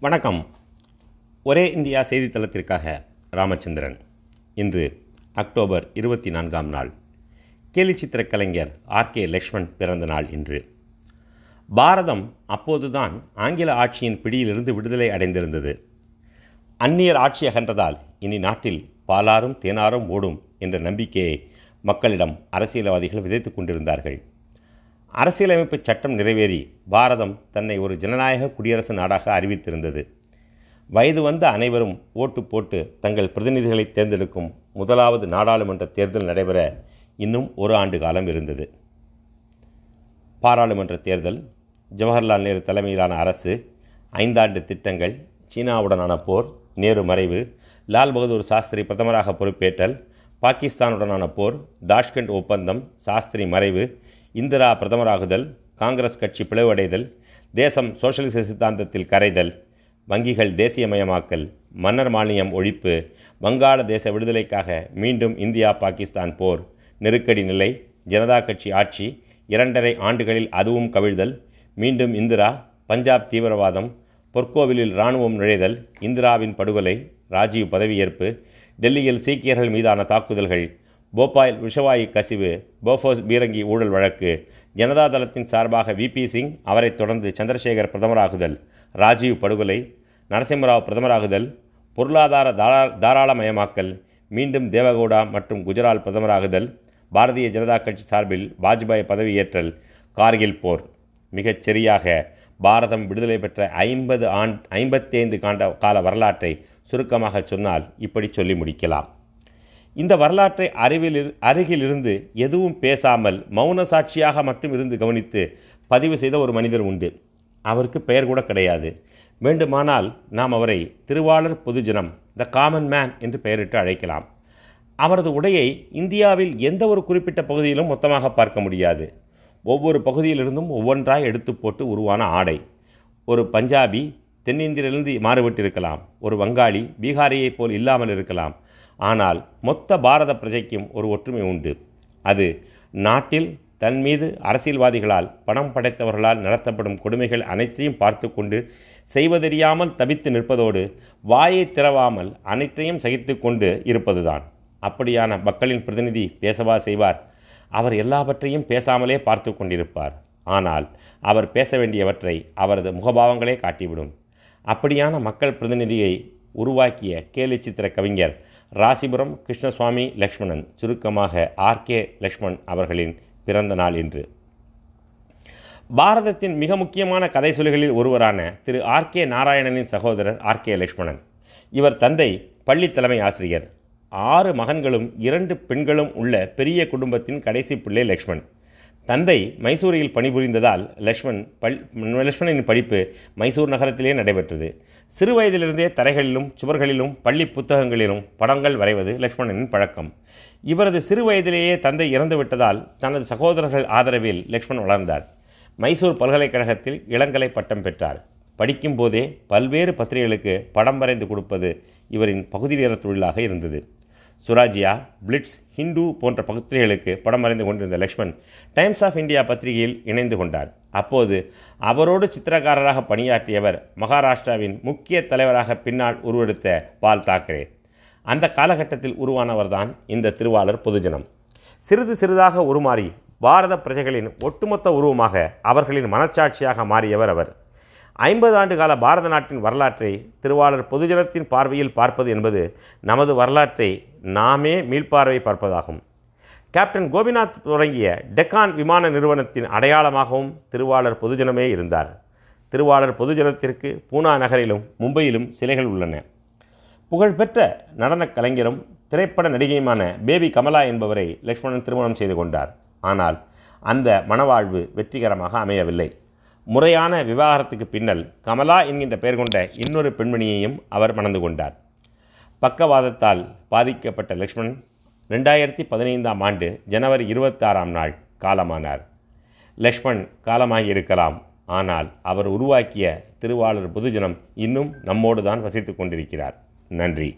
வணக்கம். ஒரே இந்தியா செய்தித்தளத்திற்காக ராமச்சந்திரன். இன்று அக்டோபர் இருபத்தி நான்காம் நாள். கேலிச்சித்திர கலைஞர் ஆர். கே. லக்ஷ்மண் பிறந்த நாள் இன்று. பாரதம் அப்போதுதான் ஆங்கில ஆட்சியின் பிடியிலிருந்து விடுதலை அடைந்திருந்தது. அந்நியர் ஆட்சி அகன்றதால் இனி நாட்டில் பாலாரும் தேனாரும் ஓடும் என்ற நம்பிக்கையை மக்களிடம் அரசியல்வாதிகள் விதைத்துக் கொண்டிருந்தார்கள். அரசியலமைப்பு சட்டம் நிறைவேறி பாரதம் தன்னை ஒரு ஜனநாயக குடியரசு நாடாக அறிவித்திருந்தது. வயது வந்த அனைவரும் ஓட்டு போட்டு தங்கள் பிரதிநிதிகளை தேர்ந்தெடுக்கும் முதலாவது நாடாளுமன்ற தேர்தல் நடைபெற இன்னும் ஒரு ஆண்டு காலம் இருந்தது. பாராளுமன்ற தேர்தல் ஜவஹர்லால் நேரு தலைமையிலான அரசு ஐந்தாண்டு திட்டங்கள் சீனாவுடனான போர் நேரு மறைவு லால் பகதூர் சாஸ்திரி பிரதமராக பொறுப்பேற்றல் பாகிஸ்தானுடனான போர் தாஷ்கண்ட் ஒப்பந்தம் சாஸ்திரி மறைவு இந்திரா பிரதமராகுதல் காங்கிரஸ் கட்சி பிளவடைதல் தேசம் சோஷலிச சித்தாந்தத்தில் கரைதல் வங்கிகள் தேசியமயமாக்கல் மன்னர் மானியம் ஒழிப்பு வங்காள தேச விடுதலைக்காக மீண்டும் இந்தியா பாகிஸ்தான் போர் நெருக்கடி நிலை ஜனதா கட்சி ஆட்சி இரண்டரை ஆண்டுகளில் அதுவும் கவிழ்தல் மீண்டும் இந்திரா பஞ்சாப் தீவிரவாதம் பொற்கோவிலில் இராணுவம் நுழைதல் இந்திராவின் படுகொலை ராஜீவ் பதவியேற்பு டெல்லியில் சீக்கியர்கள் மீதான தாக்குதல்கள் போபால் விஷவாயு கசிவு போஃபோஸ் பீரங்கி ஊழல் வழக்கு. ஜனதா தளத்தின் சார்பாக விபி சிங் அவரைத் தொடர்ந்து சந்திரசேகர் பிரதமராகுதல் ராஜீவ் படுகொலை நரசிம்மராவ் பிரதமராகுதல் பொருளாதார தாரா தாராளமயமாக்கல் மீண்டும் தேவகவுடா மற்றும் குஜரால் பிரதமராகுதல் பாரதிய ஜனதா கட்சி சார்பில் வாஜ்பாய் பதவியேற்றல் கார்கில் போர். மிகச் சரியாக பாரதம் விடுதலை பெற்ற ஐம்பது ஆண் ஐம்பத்தைந்து காண்ட கால வரலாற்றை சுருக்கமாக சொன்னால் இப்படி சொல்லி முடிக்கலாம். இந்த வரலாற்றை அறிவில் அருகிலிருந்து எதுவும் பேசாமல் மௌன சாட்சியாக மட்டும் இருந்து கவனித்து பதிவு செய்த ஒரு மனிதர் உண்டு. அவருக்கு பெயர் கூட கிடையாது. வேண்டுமானால் நாம் அவரை திருவாளர் பொதுஜனம் த காமன் மேன் என்று பெயரிட்டு அழைக்கலாம். அவரது உடையை இந்தியாவில் எந்த ஒரு குறிப்பிட்ட பகுதியிலும் மொத்தமாக பார்க்க முடியாது. ஒவ்வொரு பகுதியிலிருந்தும் ஒவ்வொன்றாய் எடுத்து போட்டு உருவான ஆடை. ஒரு பஞ்சாபி தென்னிந்தியிலிருந்து மாறுபட்டிருக்கலாம். ஒரு வங்காளி பீகாரியைப் போல் இல்லாமல் இருக்கலாம். ஆனால் மொத்த பாரத பிரஜைக்கும் ஒரு ஒற்றுமை உண்டு. அது நாட்டில் தன் மீது அரசியல்வாதிகளால் பணம் படைத்தவர்களால் நடத்தப்படும் கொடுமைகள் அனைத்தையும் பார்த்து கொண்டு செய்வதறியாமல் தவித்து நிற்பதோடு வாயை திறவாமல் அனைத்தையும் சகித்து கொண்டு இருப்பதுதான். அப்படியான மக்களின் பிரதிநிதி பேசவா செய்வார். அவர் எல்லாவற்றையும் பேசாமலே பார்த்து கொண்டிருப்பார். ஆனால் அவர் பேச வேண்டியவற்றை அவரது முகபாவங்களே காட்டிவிடும். அப்படியான மக்கள் பிரதிநிதியை உருவாக்கிய கேலி சித்திர கவிஞர் ராசிபுரம் கிருஷ்ணசுவாமி லக்ஷ்மணன் சுருக்கமாக ஆர் கே லக்ஷ்மண் அவர்களின் பிறந்த நாள் இன்று. பாரதத்தின் மிக முக்கியமான கதை சொல்லிகளில் ஒருவரான திரு ஆர் கே நாராயணனின் சகோதரர் ஆர் கே லக்ஷ்மணன். இவர் தந்தை பள்ளி தலைமை ஆசிரியர். ஆறு மகன்களும் இரண்டு பெண்களும் உள்ள பெரிய குடும்பத்தின் கடைசி பிள்ளை லக்ஷ்மண் தந்தை மைசூரில் பணிபுரிந்ததால் லக்ஷ்மண் பல் லக்ஷ்மணனின் படிப்பு மைசூர் நகரத்திலே நடைபெற்றது. சிறு வயதிலிருந்தே தரைகளிலும் சுவர்களிலும் பள்ளி புத்தகங்களிலும் படங்கள் வரைவது லக்ஷ்மணனின் பழக்கம். இவரது சிறு வயதிலேயே தந்தை இறந்துவிட்டதால் தனது சகோதரர்கள் ஆதரவில் லக்ஷ்மண் வளர்ந்தார். மைசூர் பல்கலைக்கழகத்தில் இளங்கலை பட்டம் பெற்றார். படிக்கும் போதே பல்வேறு பத்திரிகைகளுக்கு படம் வரைந்து கொடுப்பது இவரின் பகுதி நேர தொழிலாக இருந்தது. சுராஜியா பிளிட்ஸ் ஹிந்து போன்ற பத்திரிகைகளுக்கு படம் வரைந்து கொண்டிருந்த லக்ஷ்மண் டைம்ஸ் ஆஃப் இந்தியா பத்திரிகையில் இணைந்து கொண்டார். அப்போது அவரோடு சித்திரக்காரராக பணியாற்றியவர் மகாராஷ்டிராவின் முக்கிய தலைவராக பின்னால் உருவெடுத்த பால் தாக்கரே. அந்த காலகட்டத்தில் உருவானவர்தான் இந்த திருவாளர் பொதுஜனம். சிறிது சிறிதாக உருமாறி பாரத பிரஜைகளின் ஒட்டுமொத்த உருவமாக அவர்களின் மனச்சாட்சியாக மாறியவர் அவர். ஐம்பது ஆண்டு கால பாரத நாட்டின் வரலாற்றை திருவாளர் பொதுஜனத்தின் பார்வையில் பார்ப்பது என்பது நமது வரலாற்றை நாமே மீள்பார்வை பார்ப்பதாகும். கேப்டன் கோபிநாத் தொடங்கிய டெக்கான் விமான நிறுவனத்தின் அடையாளமாகவும் திருவாளர் பொதுஜனமே இருந்தார். திருவாளர் பொதுஜனத்திற்கு பூனா நகரிலும் மும்பையிலும் சிலைகள் உள்ளன. புகழ்பெற்ற நடனக் கலைஞரும் திரைப்பட நடிகையுமான பேபி கமலா என்பவரை லக்ஷ்மணன் திருமணம் செய்து கொண்டார். ஆனால் அந்த மனவாழ்வு வெற்றிகரமாக அமையவில்லை. முறையான விவாகரத்துக்கு பின்னல் கமலா என்கின்ற பெயர் கொண்ட இன்னொரு பெண்மணியையும் அவர் மணந்து கொண்டார். பக்கவாதத்தால் பாதிக்கப்பட்ட லக்ஷ்மண் ரெண்டாயிரத்தி பதினைந்தாம் ஆண்டு ஜனவரி இருபத்தாறாம் நாள் காலமானார். லக்ஷ்மண் காலமாகி இருக்கலாம் ஆனால் அவர் உருவாக்கிய திருவாளர் பொதுஜனம் இன்னும் நம்மோடு தான் வசித்து கொண்டிருக்கிறார். நன்றி.